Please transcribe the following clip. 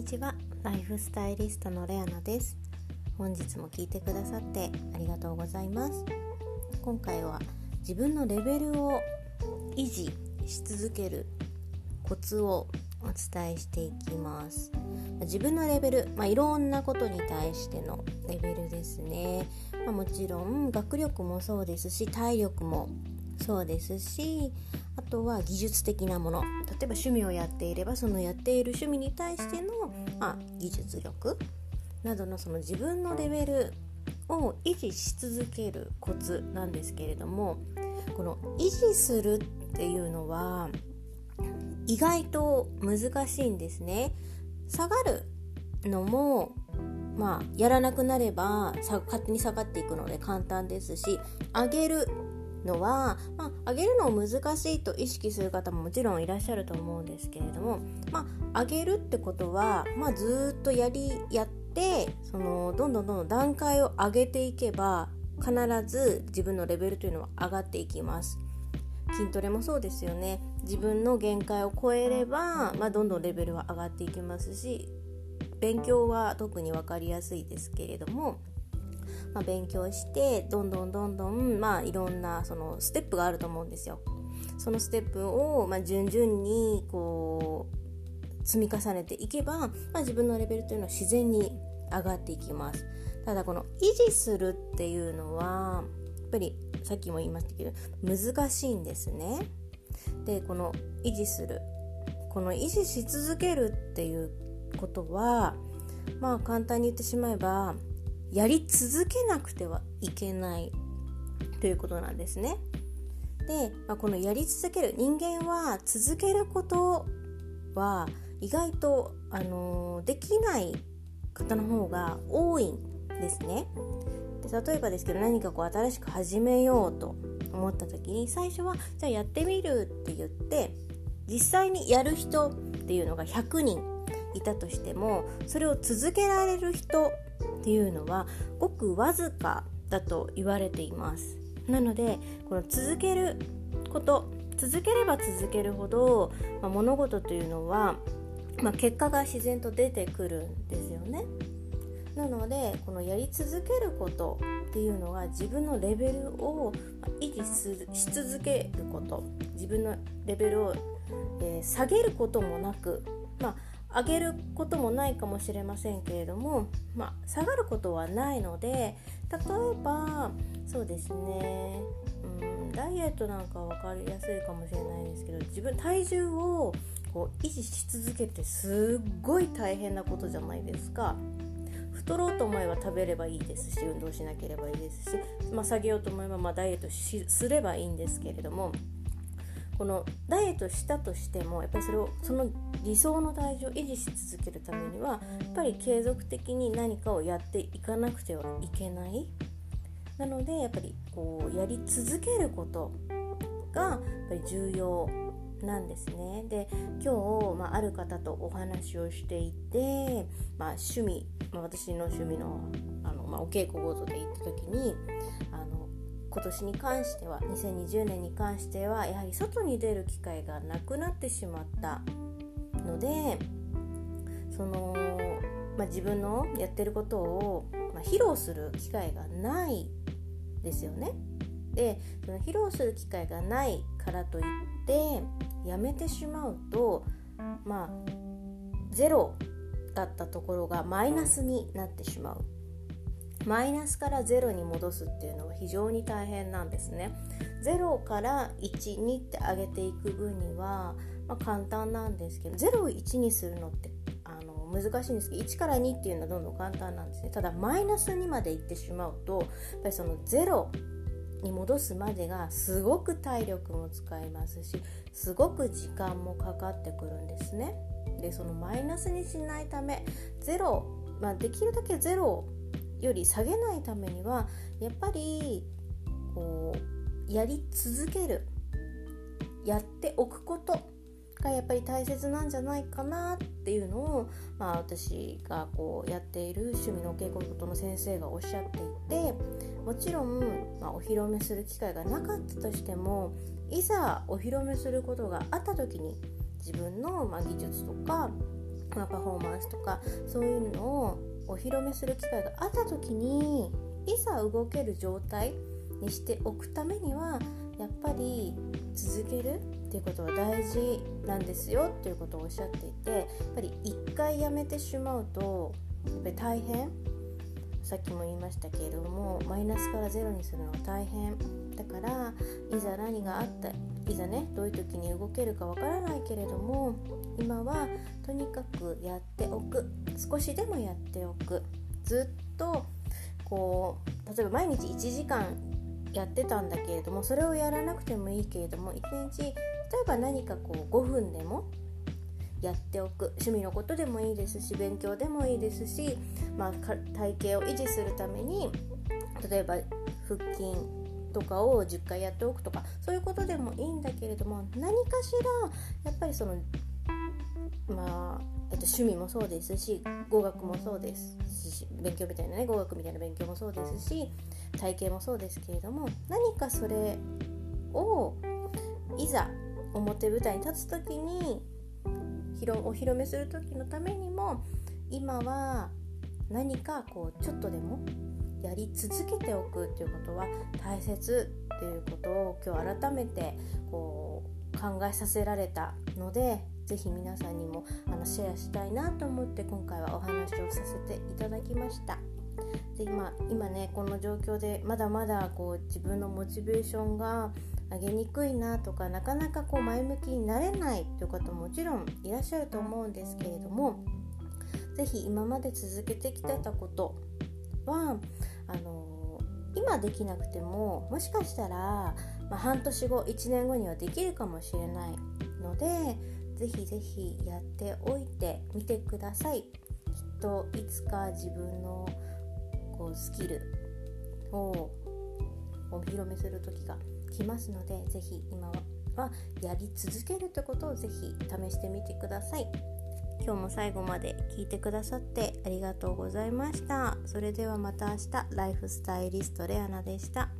にちは。ライフスタイリストのレアナです。本日も聞いてくださってありがとうございます。今回は自分のレベルを維持し続けるコツをお伝えしていきます。自分のレベル、まあ、いろんなことに対してのレベルですね、まあ、もちろん学力もそうですし体力もそうですしあとは技術的なもの例えば趣味をやっていればそのやっている趣味に対しての、まあ、技術力などのその自分のレベルを維持し続けるコツなんですけれどもこの維持するっていうのは意外と難しいんですね。下がるのもまあやらなくなれば勝手に下がっていくので簡単ですし上げるのは、まあ、上げるのを難しいと意識する方ももちろんいらっしゃると思うんですけれども、まあ、上げるってことは、まあ、ずっとやりやってそのどんどんどんどん段階を上げていけば必ず自分のレベルというのは上がっていきます。筋トレもそうですよね自分の限界を超えれば、まあ、どんどんレベルは上がっていきますし勉強は特に分かりやすいですけれどもまあ、勉強してどんどんどんどん、まあ、いろんなそのステップがあると思うんですよ。そのステップを、まあ、順々にこう積み重ねていけば、まあ、自分のレベルというのは自然に上がっていきます。ただこの維持するっていうのはやっぱりさっきも言いましたけど難しいんですね。でこの維持するこの維持し続けるっていうことはまあ簡単に言ってしまえばやり続けなくてはいけないということなんですね。で、まあ、このやり続ける人間は続けることは意外と、あのー、できない方の方が多いんですね。で例えばですけど何かこう新しく始めようと思った時に最初はじゃあやってみるって言って実際にやる人っていうのが100人いたとしてもそれを続けられる人っていうのはごくわずかだと言われています。なのでこの続けること続ければ続けるほど、まあ、物事というのは、まあ、結果が自然と出てくるんですよね。なのでこのやり続けることっていうのが自分のレベルを維持し続けること。自分のレベルを、えー、下げることもなく、まあ、上げることもないかもしれませんけれども、まあ、下がることはないので例えばそうですねうんダイエットなんか分かりやすいかもしれないんですけど自分体重をこう維持し続けてすっごい大変なことじゃないですか。太ろうと思えば食べればいいですし運動しなければいいですし、まあ、下げようと思えばまダイエットすればいいんですけれどもこのダイエットしたとしてもやっぱりそれをその理想の体重を維持し続けるためにはやっぱり継続的に何かをやっていかなくてはいけない。なのでやっぱりこうやり続けることがやっぱり重要なんですね。で今日、まあ、ある方とお話をしていて、まあ、趣味、まあ、私の趣味のあの、まあ、お稽古ごとで行った時にあの今年に関しては2020年に関してはやはり外に出る機会がなくなってしまったのでその、まあ、自分のやってることを、まあ、披露する機会がないですよね。でその披露する機会がないからといってやめてしまうとまあゼロだったところがマイナスになってしまうマイナスから0に戻すっていうのは非常に大変なんですね。0から12って上げていく分には、まあ、簡単なんですけど0を1にするのってあの難しいんですけど1から2っていうのはどんどん簡単なんですね。ただマイナス2までいってしまうとやっぱりその0に戻すまでがすごく体力も使いますしすごく時間もかかってくるんですね。でそのマイナスにしないため0、まあ、できるだけ0より下げないためにはやっぱりこうやり続ける。やっておくことがやっぱり大切なんじゃないかなっていうのを、まあ、私がこうやっている趣味のお稽古事の先生がおっしゃっていてもちろん、まあ、お披露目する機会がなかったとしてもいざお披露目することがあった時に自分の、まあ、技術とかまあ、パフォーマンスとかそういうのをお披露目する機会があった時にいざ動ける状態にしておくためにはやっぱり続けるっていうことは大事なんですよっていうことをおっしゃっていてやっぱり一回やめてしまうとやっぱり大変。さっきも言いましたけれどもマイナスからゼロにするのは大変。だからいざ何があったいざねどういう時に動けるかわからないけれども今はとにかくやっておく。少しでもやっておく。ずっとこう例えば毎日1時間やってたんだけれどもそれをやらなくてもいいけれども1日例えば何かこう5分でもやっておく。趣味のことでもいいですし勉強でもいいですし、まあ、体型を維持するために例えば腹筋とかを10回やっておくとかそういうことでもいいんだけれども何かしらやっぱりそのまあ、えっと、趣味もそうですし語学もそうですし勉強みたいなね語学みたいな勉強もそうですし体型もそうですけれども何かそれをいざ表舞台に立つ時にお披露目する時のためにも今は何かこうちょっとでもやり続けておくっていうことは大切っていうことを今日改めてこう考えさせられたので是非皆さんにもあのシェアしたいなと思って今回はお話をさせていただきました。で今今ねこの状況でまだまだこう自分のモチベーションが上げにくいなとかなかなかこう前向きになれないという方ももちろんいらっしゃると思うんですけれども是非今まで続けてきてたことはあの今できなくてももしかしたら、まあ、半年後1年後にはできるかもしれないので是非是非やっておいてみてください。きっといつか自分のこうスキルをお披露目する時が来ますので是非今はやり続けるってことを是非試してみてください。今日も最後まで聞いてくださってありがとうございました。それではまた明日。ライフスタイリストレアナでした。